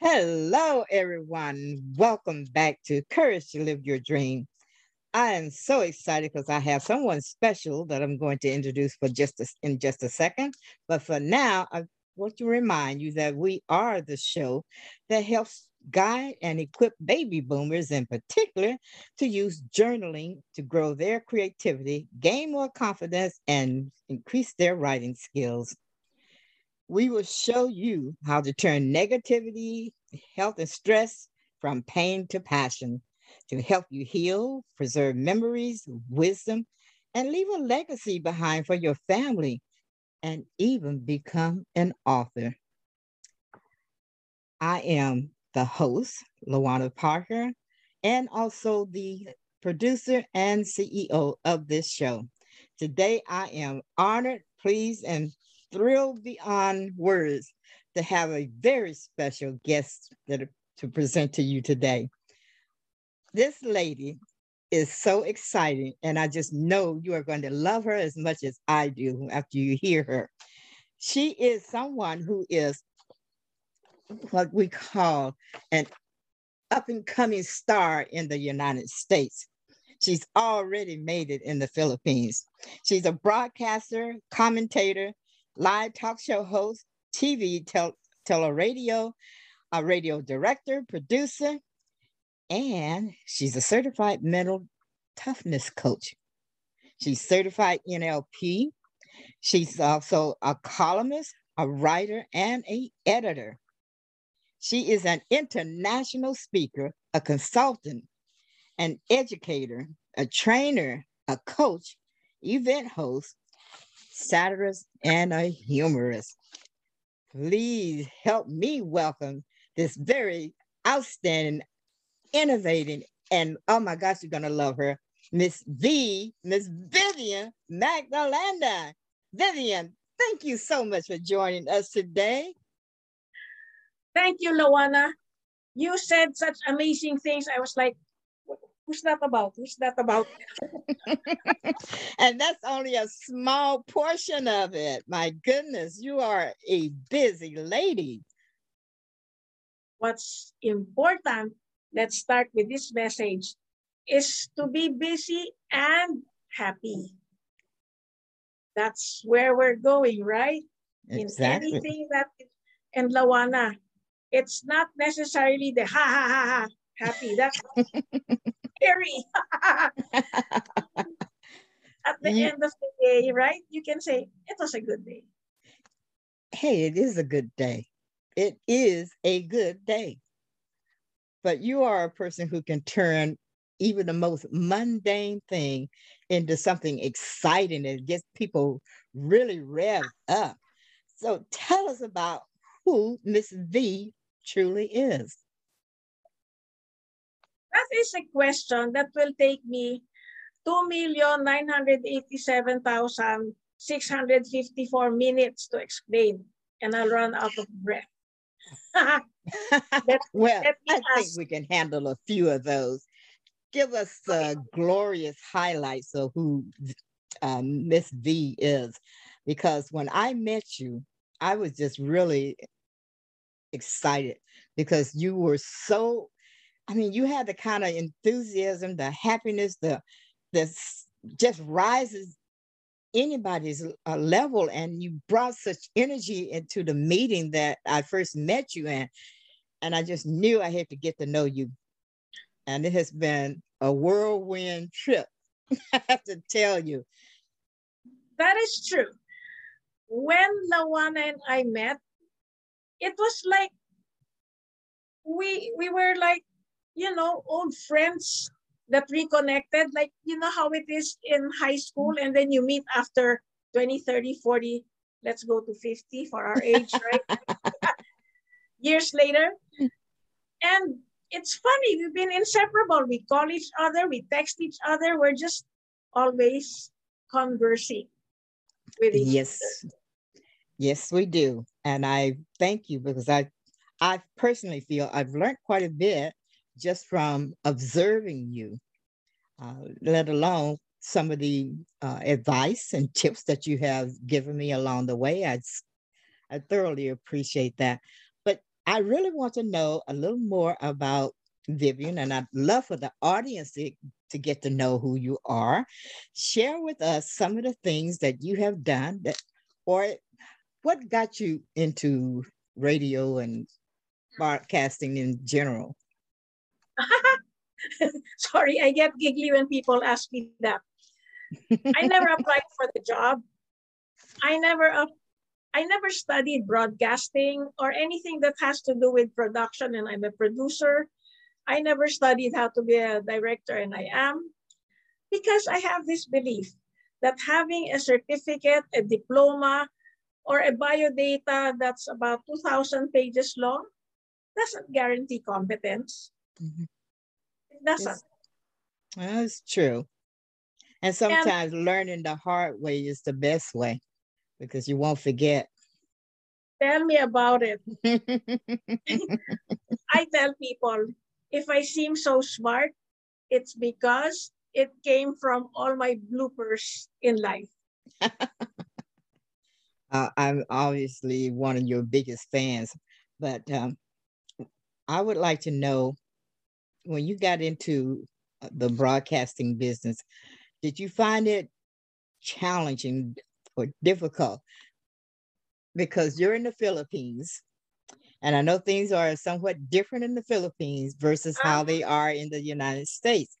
Hello, everyone. Welcome back to Courage to Live Your Dream. I am so excited because I have someone special that I'm going to introduce for just a, in just a second. But for now, I want to remind you that we are the show that helps guide and equip baby boomers in particular to use journaling to grow their creativity, gain more confidence, and increase their writing skills. We will show you how to turn negativity, health, and stress from pain to passion to help you heal, preserve memories, wisdom, and leave a legacy behind for your family and even become an author. I am the host, Lawanna Parker, and also the producer and CEO of this show. Today, I am honored, pleased, and thrilled beyond words to have a very special guest that, to present to you today. This lady is so exciting, and I just know you are going to love her as much as I do after you hear her. She is someone who is what we call an up and coming star in the United States. She's already made it in the Philippines. She's a broadcaster, commentator, live talk show host, TV, tel- teleradio, a radio director, producer, and she's a certified mental toughness coach. She's certified NLP. She's also a columnist, a writer, and a editor. She is an international speaker, a consultant, an educator, a trainer, a coach, event host, satirist, and a humorist. Please help me welcome this very outstanding, innovating, and oh my gosh, you're gonna love her, Miss V, Miss Vivian Magdalena. Vivian, thank you so much for joining us today. Thank you, Lawanna. You said such amazing things. I was like, who's that about? Who's that about? and that's only a small portion of it. My goodness, you are a busy lady. What's important, let's start with this message, is to be busy and happy. That's where we're going, right? Exactly. In anything that, and Lawanna, it's not necessarily the ha ha ha ha happy. That's scary. At the end of the day, right? You can say it was a good day. hey, it is a good day. It is a good day. But you are a person who can turn even the most mundane thing into something exciting that gets people really revved up. So tell us about who Miss V truly is. That is a question that will take me 2,987,654 minutes to explain, and I'll run out of breath. Let- well, let I think we can handle a few of those. Give us the glorious highlights of who um, Miss V is, because when I met you, I was just really excited because you were so. I mean, you had the kind of enthusiasm, the happiness, the the just rises anybody's uh, level, and you brought such energy into the meeting that I first met you in, and I just knew I had to get to know you, and it has been a whirlwind trip. I have to tell you. That is true. When Lawanna and I met, it was like we we were like, you know, old friends that reconnected. Like, you know how it is in high school, and then you meet after 20, 30, 40, let's go to 50 for our age, right? Years later. And it's funny, we've been inseparable. We call each other, we text each other, we're just always conversing with each other. Yes. Yes, we do. And I thank you because I I personally feel I've learned quite a bit just from observing you, uh, let alone some of the uh, advice and tips that you have given me along the way. I thoroughly appreciate that. But I really want to know a little more about Vivian, and I'd love for the audience to, to get to know who you are. Share with us some of the things that you have done that, or what got you into radio and broadcasting in general? Sorry, I get giggly when people ask me that. I never applied for the job. I never I never studied broadcasting or anything that has to do with production and I'm a producer. I never studied how to be a director and I am because I have this belief that having a certificate, a diploma, or a biodata that's about 2,000 pages long doesn't guarantee competence. Mm-hmm. It doesn't. That's true. And sometimes and, learning the hard way is the best way because you won't forget. Tell me about it. I tell people if I seem so smart, it's because it came from all my bloopers in life. uh, I'm obviously one of your biggest fans, but um, I would like to know when you got into uh, the broadcasting business, did you find it challenging or difficult? Because you're in the Philippines, and I know things are somewhat different in the Philippines versus how they uh-huh. are in the United States.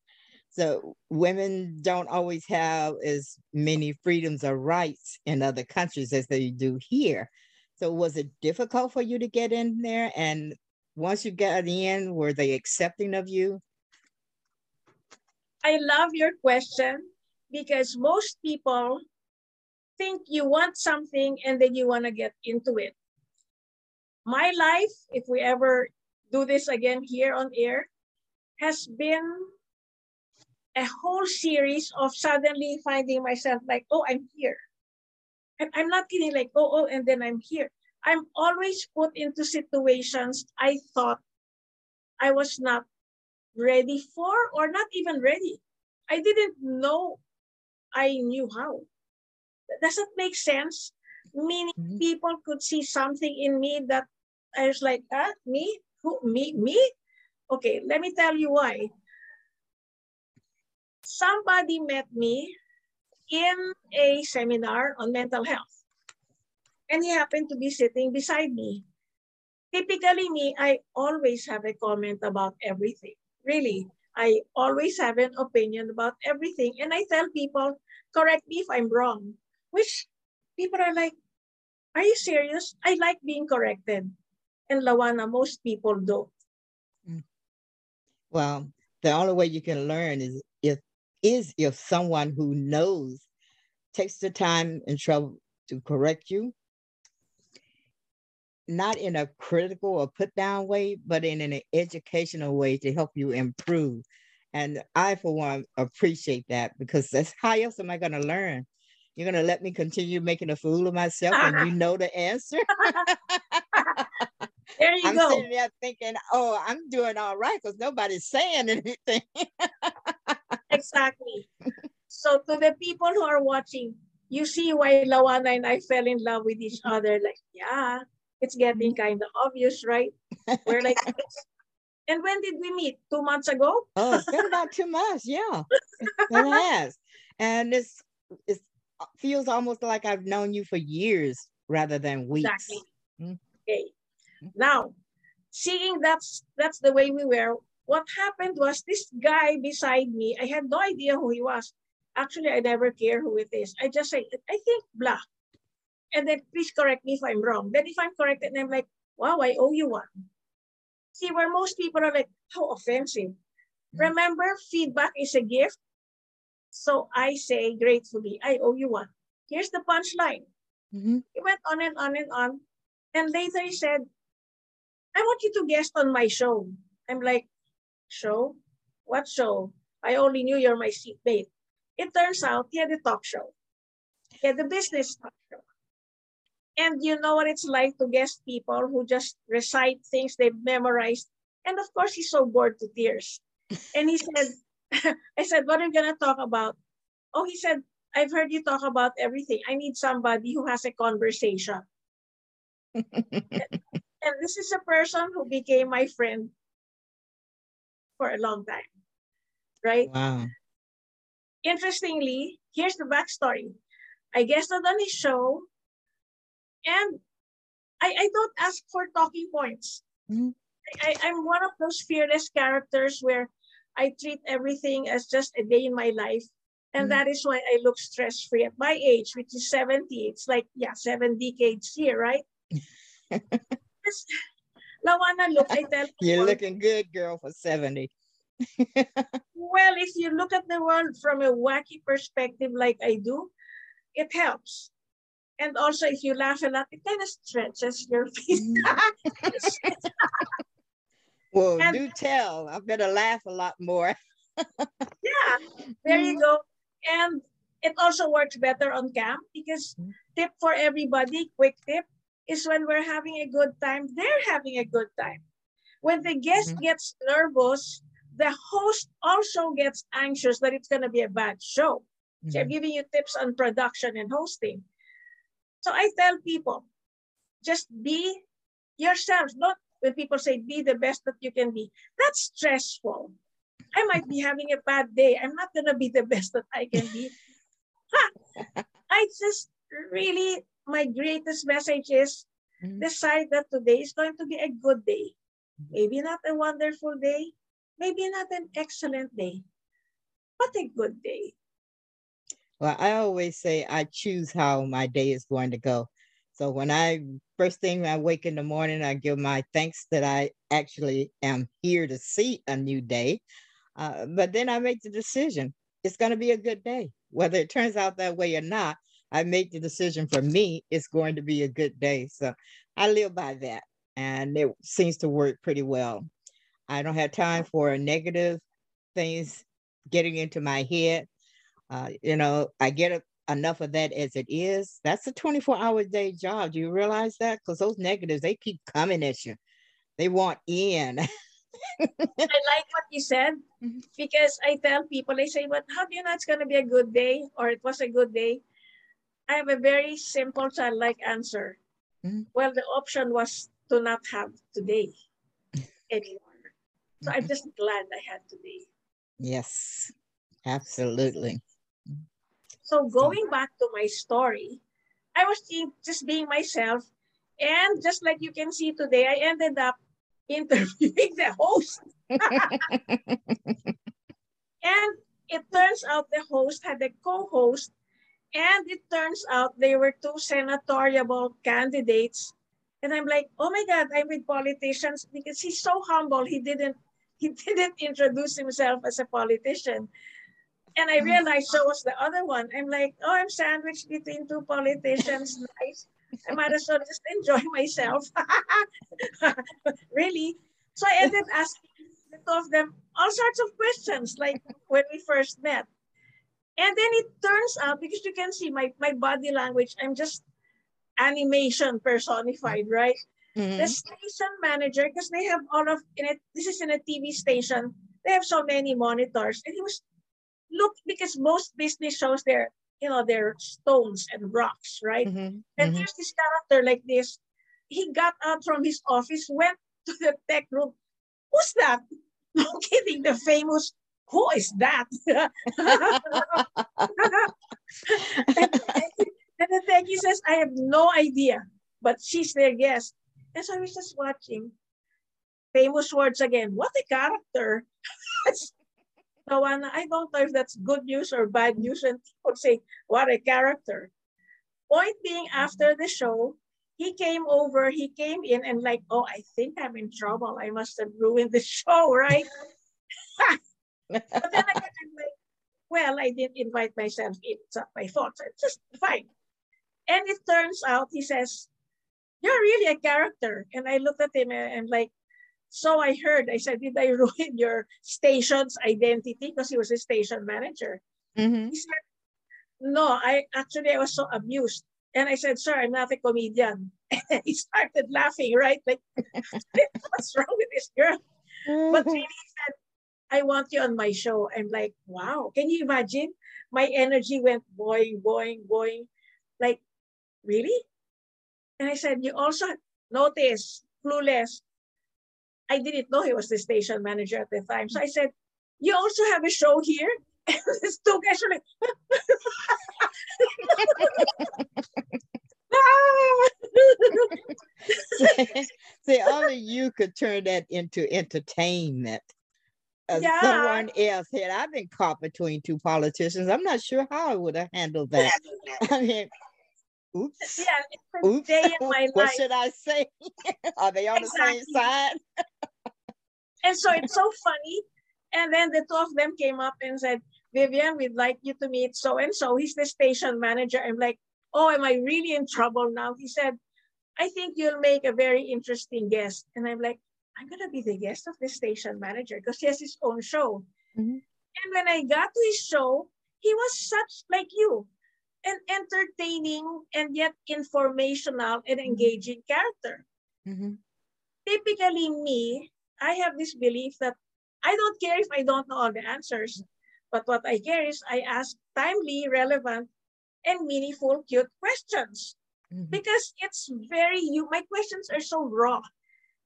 So women don't always have as many freedoms or rights in other countries as they do here. So was it difficult for you to get in there? And once you got in, were they accepting of you? I love your question because most people think you want something and then you want to get into it. My life, if we ever do this again here on air, has been a whole series of suddenly finding myself like, oh, I'm here. And I'm not kidding, like, oh, oh, and then I'm here. I'm always put into situations I thought I was not ready for or not even ready. I didn't know I knew how. Does that make sense? Meaning mm-hmm. people could see something in me that I was like, ah, me? Who? Me? Me? Okay, let me tell you why. Somebody met me in a seminar on mental health and he happened to be sitting beside me. Typically me, I always have a comment about everything. Really, I always have an opinion about everything. And I tell people, correct me if I'm wrong, which people are like, are you serious? I like being corrected. And Lawanna, most people don't. Mm. Well, the only way you can learn is if is if someone who knows takes the time and trouble to correct you not in a critical or put down way, but in an educational way to help you improve. And I, for one, appreciate that because that's how else am I going to learn? You're going to let me continue making a fool of myself and you know the answer? there you I'm go. sitting there thinking, oh, I'm doing all right because nobody's saying anything. exactly. So, to the people who are watching, you see why Lawanna and I fell in love with each mm-hmm. other. Like, yeah, it's getting kind of obvious, right? We're like, and when did we meet? Two months ago? oh, it's been about two months. Yeah, it has. And it's it feels almost like I've known you for years rather than weeks. Exactly. Mm-hmm. Okay. Now, seeing that's that's the way we were. What happened was this guy beside me. I had no idea who he was. Actually, I never care who it is. I just say, I think black and then please correct me if I'm wrong. Then if I'm correct, and I'm like, wow, I owe you one. See, where most people are like, how offensive. Mm-hmm. Remember, feedback is a gift. So I say gratefully, I owe you one. Here's the punchline. Mm-hmm. He went on and on and on. And later he said, I want you to guest on my show. I'm like, show? What show? I only knew you're my seatmate. It turns out he had a talk show. He had a business talk show. And you know what it's like to guest people who just recite things they've memorized. And of course, he's so bored to tears. And he said, I said, what are you going to talk about? Oh, he said, I've heard you talk about everything. I need somebody who has a conversation. And this is a person who became my friend for a long time, right? Wow. Interestingly, here's the backstory. I guested on his show, and I, I don't ask for talking points. Mm-hmm. I, I'm one of those fearless characters where I treat everything as just a day in my life. And mm-hmm. that is why I look stress free at my age, which is 70. It's like, yeah, seven decades here, right? Lawanna, look, I tell You're looking good, girl, for 70. well, if you look at the world from a wacky perspective like I do, it helps. And also, if you laugh a lot, it kind of stretches your face. Mm-hmm. well, and, do tell. I better laugh a lot more. yeah, there you mm-hmm. go. And it also works better on cam because mm-hmm. tip for everybody, quick tip, is when we're having a good time, they're having a good time. When the guest mm-hmm. gets nervous, the host also gets anxious that it's going to be a bad show. Mm-hmm. So I'm giving you tips on production and hosting. So I tell people, just be yourselves. Not when people say be the best that you can be. That's stressful. I might be having a bad day. I'm not gonna be the best that I can be. I just really my greatest message is mm-hmm. decide that today is going to be a good day. Maybe not a wonderful day, maybe not an excellent day, but a good day. Well, I always say I choose how my day is going to go. So when I first thing I wake in the morning, I give my thanks that I actually am here to see a new day. Uh, but then I make the decision. It's going to be a good day, whether it turns out that way or not. I make the decision for me. It's going to be a good day. So I live by that, and it seems to work pretty well. I don't have time for negative things getting into my head. Uh, you know, I get a, enough of that as it is. That's a 24 hour day job. Do you realize that? Because those negatives, they keep coming at you. They want in. I like what you said mm-hmm. because I tell people, I say, but how do you know it's going to be a good day or it was a good day? I have a very simple childlike answer. Mm-hmm. Well, the option was to not have today anymore. So I'm just glad I had today. Yes, absolutely. So going back to my story, I was just being myself. And just like you can see today, I ended up interviewing the host. and it turns out the host had a co-host and it turns out they were two senatorial candidates. And I'm like, oh my God, I'm with politicians because he's so humble. He didn't he didn't introduce himself as a politician. And I realized so was the other one. I'm like, oh, I'm sandwiched between two politicians. Nice. I might as well just enjoy myself. really? So I ended up asking the two of them all sorts of questions, like when we first met. And then it turns out, because you can see my, my body language, I'm just animation personified, right? Mm-hmm. The station manager, because they have all of in it, this is in a TV station, they have so many monitors. And he was look because most business shows they're you know they're stones and rocks right? Mm-hmm. and mm-hmm. here's this character like this. He got out from his office went to the tech room. Who's that? No kidding the famous who is that? And, and the techie says i have no idea but she's their guest. And so i was just watching famous words again. What a character So and I don't know if that's good news or bad news. And people say, what a character. Point being, after the show, he came over, he came in and like, oh, I think I'm in trouble. I must have ruined the show, right? but then again, I'm like, well, I didn't invite myself. It's not my fault. It's just fine. And it turns out, he says, you're really a character. And I looked at him and I'm like, so I heard, I said, did I ruin your station's identity? Because he was a station manager. Mm-hmm. He said, no, I actually, I was so amused. And I said, sir, I'm not a comedian. And he started laughing, right? Like, what's wrong with this girl? But really he said, I want you on my show. I'm like, wow, can you imagine? My energy went boing, boing, boing. Like, really? And I said, you also notice clueless. I didn't know he was the station manager at the time. So I said, you also have a show here? And these two guys were like, See, only you could turn that into entertainment. Uh, Yeah. Someone else had I've been caught between two politicians. I'm not sure how I would have handled that. I mean, oops. yeah, it's a Oops. day in my what life. should I say? Are they on the same side? And so it's so funny. And then the two of them came up and said, Vivian, we'd like you to meet so and so. He's the station manager. I'm like, oh, am I really in trouble now? He said, I think you'll make a very interesting guest. And I'm like, I'm going to be the guest of the station manager because he has his own show. Mhm. And when I got to his show, he was such like you, an entertaining and yet informational and engaging character Mhm. typically me, I have this belief that I don't care if I don't know all the answers, but what I care is I ask timely, relevant, and meaningful, cute questions Mhm. because it's very you. My questions are so raw,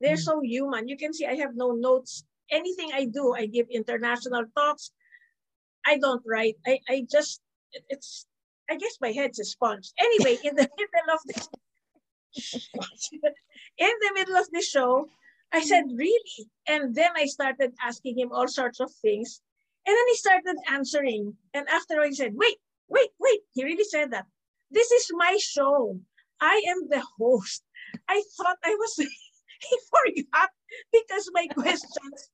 they're Mm. so human. You can see I have no notes. Anything I do, I give international talks. I don't write. I I just it's. I guess my head's a sponge. Anyway, in the middle of the in the middle of the show, I said, really? And then I started asking him all sorts of things. And then he started answering. And after all, he said, wait, wait, wait. He really said that. This is my show. I am the host. I thought I was, he forgot because my questions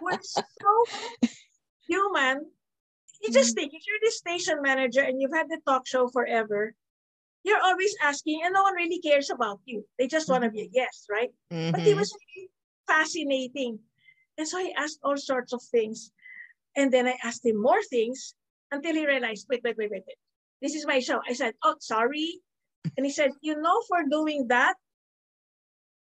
were so human. You just mm. think if you're the station manager and you've had the talk show forever, you're always asking and no one really cares about you. They just want to be a guest, right? But he mm-hmm. was really fascinating. And so I asked all sorts of things. And then I asked him more things until he realized, wait, wait, wait, wait, wait. This is my show. I said, oh, sorry. And he said, you know, for doing that,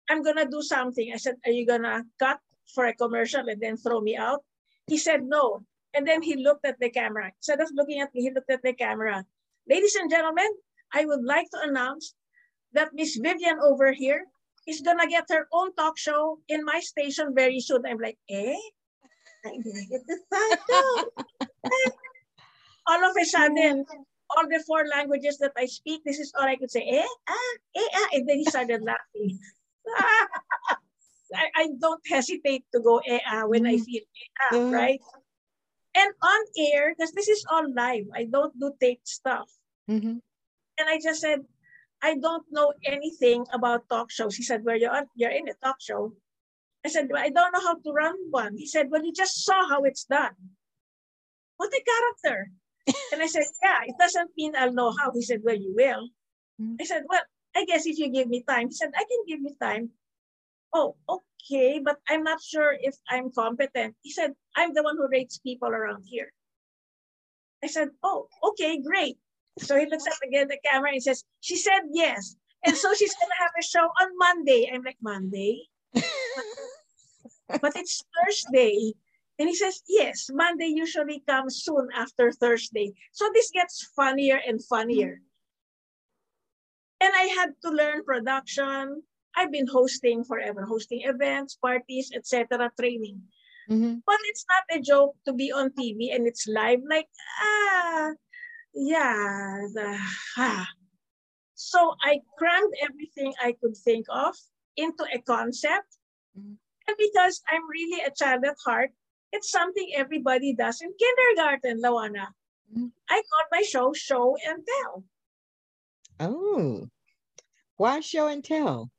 I'm going to do something. I said, are you going to cut for a commercial and then throw me out? He said, no. And then he looked at the camera. Instead of looking at me, he looked at the camera. Ladies and gentlemen, I would like to announce that Miss Vivian over here is gonna get her own talk show in my station very soon. I'm like, eh? I'm gonna get the title. all of a sudden, all the four languages that I speak, this is all I could say. Eh? Ah, eh, ah. And then he started laughing. I, I don't hesitate to go eh, ah, when I feel eh, ah, right? And on air, because this is all live, I don't do tape stuff. Mhm. And I just said, I don't know anything about talk shows. He said, Well, you're, on- you're in a talk show. I said, well, I don't know how to run one. He said, Well, you just saw how it's done. What a character. and I said, Yeah, it doesn't mean I'll know how. He said, Well, you will. Mhm. I said, Well, I guess if you give me time. He said, I can give you time. Oh, okay, but I'm not sure if I'm competent. He said, I'm the one who rates people around here. I said, Oh, okay, great. So he looks up again the camera and says, She said yes. And so she's gonna have a show on Monday. I'm like, Monday? But it's Thursday. And he says, Yes, Monday usually comes soon after Thursday. So this gets funnier and funnier. And I had to learn production. I've been hosting forever, hosting events, parties, etc., training. Mhm. But it's not a joke to be on TV and it's live. Like, ah, yeah. The, ah. So I crammed everything I could think of into a concept. Mhm. And because I'm really a child at heart, it's something everybody does in kindergarten, Lawanna. Mhm. I call my show Show and Tell. Oh, why show and tell?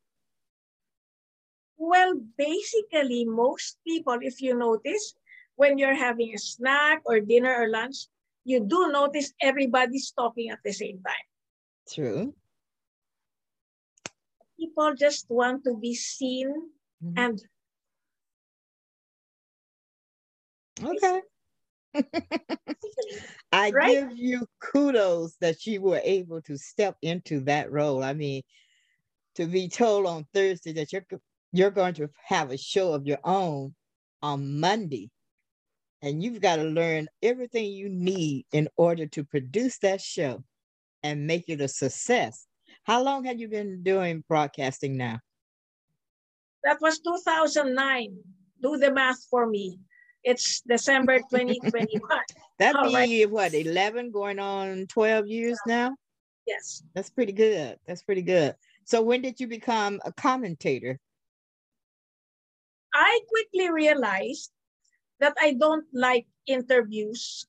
Well, basically, most people, if you notice, when you're having a snack or dinner or lunch, you do notice everybody's talking at the same time. True. People just want to be seen Mhm. and Okay. I Right? give you kudos that you were able to step into that role. I mean, to be told on Thursday that you're you're going to have a show of your own on Monday, and you've got to learn everything you need in order to produce that show and make it a success. How long have you been doing broadcasting now? That was 2009. Do the math for me. It's December 2021. That'd be right. what, 11 going on 12 years yeah. now? Yes. That's pretty good. That's pretty good. So when did you become a commentator? I quickly realized that I don't like interviews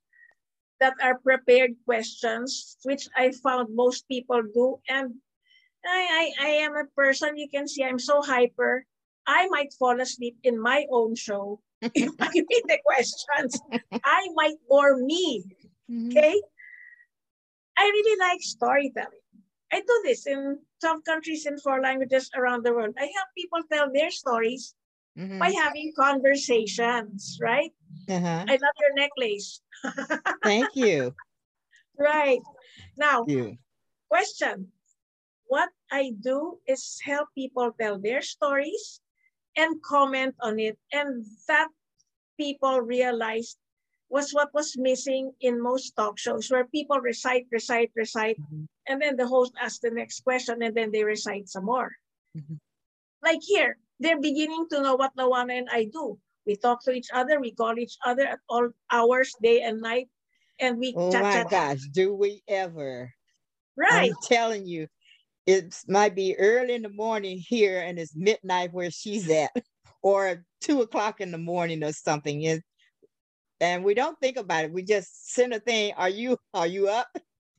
that are prepared questions, which I found most people do. And I, I, I am a person, you can see I'm so hyper. I might fall asleep in my own show if I read the questions. I might bore me. Mm-hmm. Okay. I really like storytelling. I do this in some countries in four languages around the world. I help people tell their stories mm-hmm. by having conversations, right? Uh-huh. I love your necklace. Thank you. right. Now, question. What I do is help people tell their stories and comment on it. And that people realized was what was missing in most talk shows where people recite, recite, recite, mm-hmm. and then the host asks the next question and then they recite some more. Mm-hmm. Like here, they're beginning to know what Lawanna and I do. We talk to each other, we call each other at all hours, day and night, and we oh chat, my chat. gosh, do we ever? Right. I'm telling you, it might be early in the morning here and it's midnight where she's at, or two o'clock in the morning or something. It, and we don't think about it. We just send a thing. Are you are you up?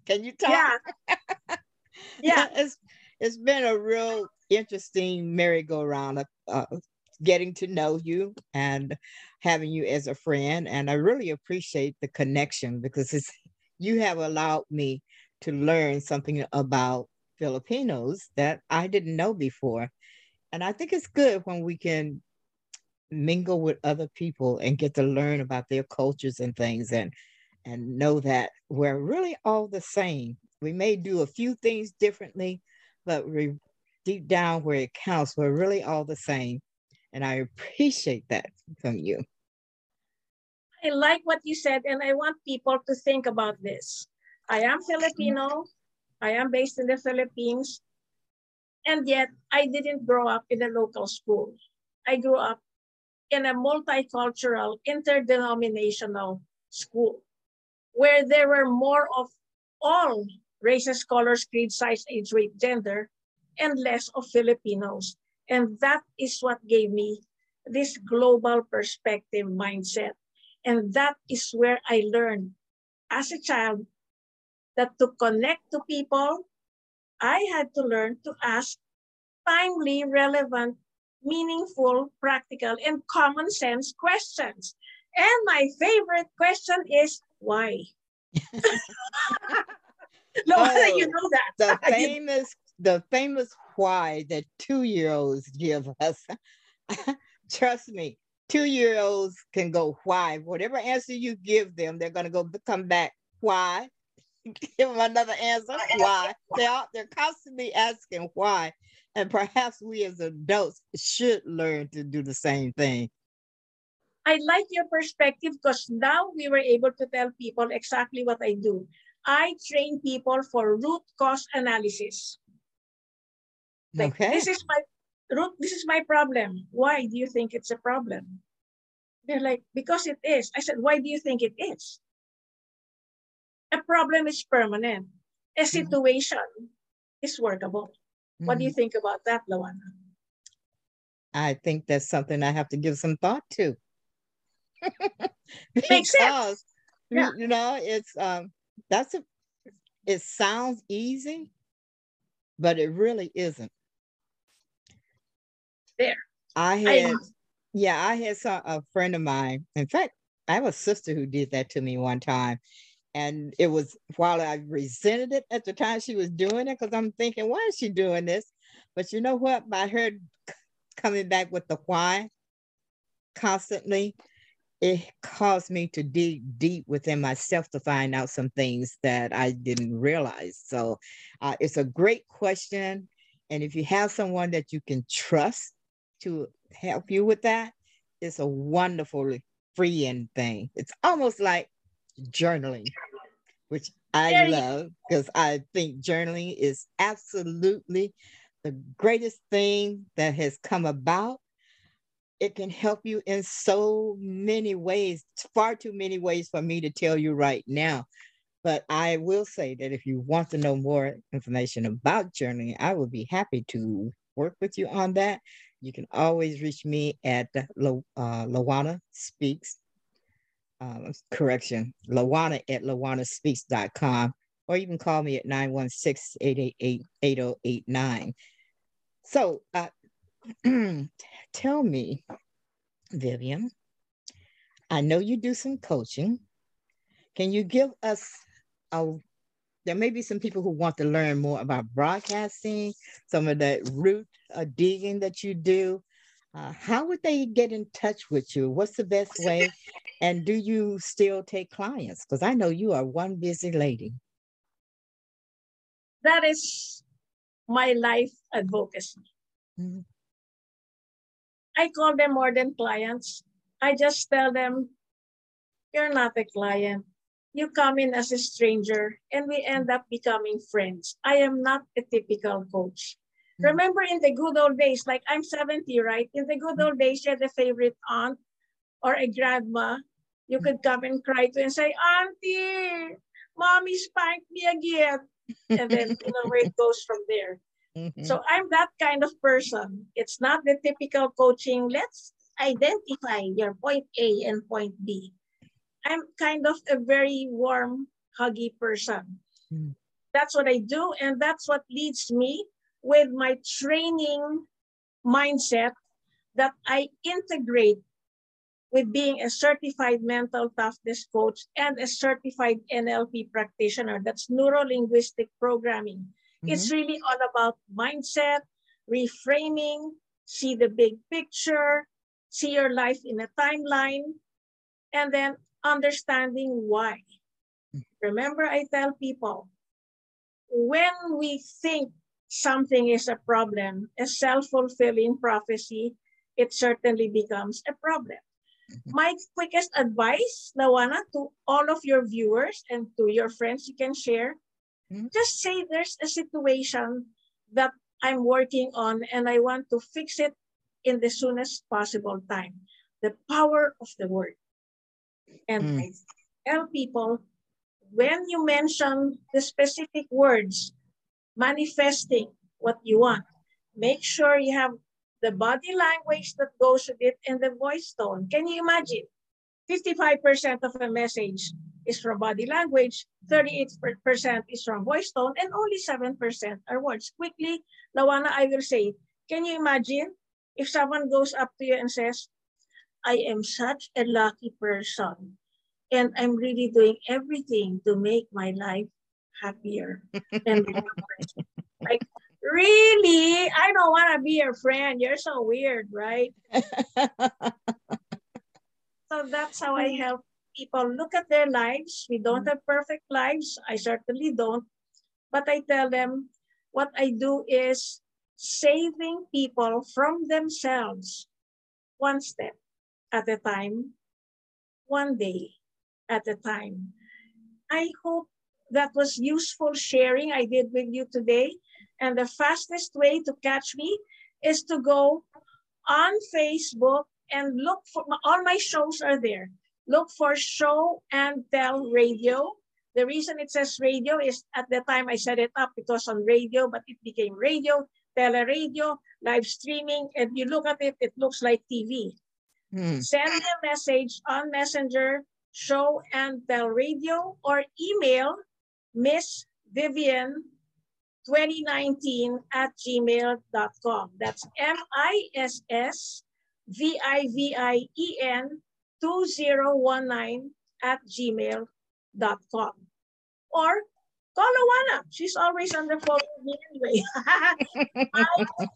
Can you talk? Yeah. yeah. It's it's been a real interesting merry-go-round of getting to know you and having you as a friend. And I really appreciate the connection because it's you have allowed me to learn something about Filipinos that I didn't know before. And I think it's good when we can mingle with other people and get to learn about their cultures and things and and know that we're really all the same. We may do a few things differently, but we deep down where it counts, we're really all the same. And I appreciate that from you. I like what you said, and I want people to think about this. I am Filipino, I am based in the Philippines, and yet I didn't grow up in a local school. I grew up in a multicultural, interdenominational school where there were more of all races, colors, creed, size, age, weight, gender, and less of Filipinos. And that is what gave me this global perspective mindset. And that is where I learned as a child that to connect to people, I had to learn to ask timely, relevant, meaningful, practical, and common sense questions. And my favorite question is why? no, oh, you know that. The famous, the famous why that two-year-olds give us. Trust me, two-year-olds can go why. Whatever answer you give them, they're gonna go come back. Why? give them another answer. Why? They're, they're constantly asking why. And perhaps we as adults should learn to do the same thing. I like your perspective because now we were able to tell people exactly what I do. I train people for root cause analysis. Like, okay. This is my root, this is my problem. Why do you think it's a problem? They're like, because it is. I said, why do you think it is? A problem is permanent. A mm-hmm. situation mm-hmm. is workable. Mm-hmm. What do you mm-hmm. think about that, Lawanna? I think that's something I have to give some thought to. because, Makes sense. Yeah. You know, it's um that's a it sounds easy, but it really isn't. There. I had I yeah, I had some, a friend of mine. In fact, I have a sister who did that to me one time and it was while I resented it at the time she was doing it because I'm thinking, why is she doing this? But you know what? By her coming back with the why constantly, it caused me to dig deep within myself to find out some things that I didn't realize. So uh, it's a great question. And if you have someone that you can trust to help you with that, it's a wonderful freeing thing. It's almost like journaling, which I love because I think journaling is absolutely the greatest thing that has come about it can help you in so many ways, far too many ways for me to tell you right now. But I will say that if you want to know more information about journaling, I would be happy to work with you on that. You can always reach me at uh, Lawana Speaks. Um, correction, Lawana at lawanaspeaks.com, or can call me at 916 888 8089. So, uh, tell me, Vivian, I know you do some coaching. Can you give us a there may be some people who want to learn more about broadcasting, some of that root uh, digging that you do. Uh, how would they get in touch with you? What's the best way? And do you still take clients? Because I know you are one busy lady. That is my life advocacy. Mm-hmm. I call them more than clients. I just tell them, you're not a client. You come in as a stranger and we end up becoming friends. I am not a typical coach. Mm-hmm. Remember in the good old days, like I'm 70, right? In the good old days, you had a favorite aunt or a grandma. You could come and cry to and say, Auntie, mommy spanked me again. And then you know where it goes from there. Mm-hmm. So I'm that kind of person. It's not the typical coaching. Let's identify your point A and point B. I'm kind of a very warm, huggy person. Mm. That's what I do. And that's what leads me with my training mindset that I integrate with being a certified mental toughness coach and a certified NLP practitioner. That's neuro linguistic programming. Mm-hmm. It's really all about mindset, reframing, see the big picture, see your life in a timeline, and then understanding why. Remember, I tell people when we think something is a problem, a self fulfilling prophecy, it certainly becomes a problem. Mm-hmm. My quickest advice, Lawanna, to all of your viewers and to your friends, you can share Hmm? Just say there's a situation that I'm working on and I want to fix it in the soonest possible time. The power of the word. And mm. I tell people when you mention the specific words manifesting what you want, make sure you have the body language that goes with it and the voice tone. Can you imagine? 55% of a message is from body language, 38% is from voice tone, and only 7% are words. Quickly, Lawanna, I will say, can you imagine if someone goes up to you and says, I am such a lucky person, and I'm really doing everything to make my life happier. and like, really? I don't want to be your friend. You're so weird, right? so that's how I mm-hmm. help people look at their lives. We don't mm-hmm. have perfect lives. I certainly don't. But I tell them what I do is saving people from themselves one step at a time, one day at a time. I hope that was useful sharing I did with you today. And the fastest way to catch me is to go on Facebook and look for all my shows are there look for show and tell radio. The reason it says radio is at the time I set it up, it was on radio, but it became radio, teleradio, live streaming. And you look at it, it looks like TV. Hmm. Send a message on Messenger, show and tell radio, or email Miss Vivian 2019 at gmail.com. That's M I S S V I V I E N 2019 at gmail.com. Or call Lawanna. She's always on the phone with me anyway.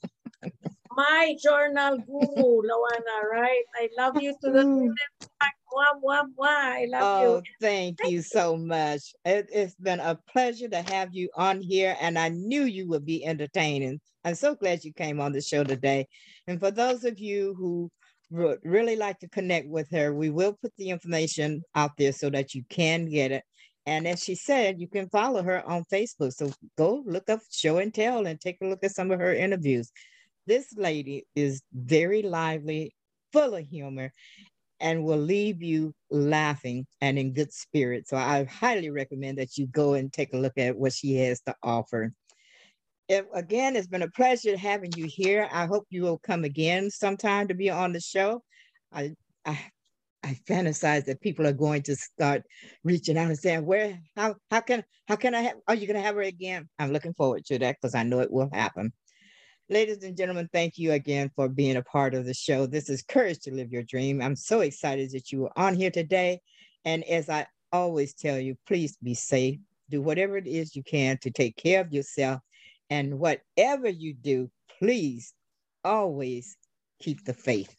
my journal guru, Lawanna, right? I love you to the mm. Mwah, mwah, mwah. I love oh, you. Thank, thank you so much. It, it's been a pleasure to have you on here, and I knew you would be entertaining. I'm so glad you came on the show today. And for those of you who would really like to connect with her, we will put the information out there so that you can get it. And as she said, you can follow her on Facebook. So go look up Show and Tell and take a look at some of her interviews. This lady is very lively, full of humor and will leave you laughing and in good spirit. So I highly recommend that you go and take a look at what she has to offer. If, again, it's been a pleasure having you here. I hope you will come again sometime to be on the show. I, I, I fantasize that people are going to start reaching out and saying, "Where? How? How can? How can I have? Are you going to have her again?" I'm looking forward to that because I know it will happen. Ladies and gentlemen, thank you again for being a part of the show. This is Courage to Live Your Dream. I'm so excited that you are on here today. And as I always tell you, please be safe. Do whatever it is you can to take care of yourself. And whatever you do, please always keep the faith.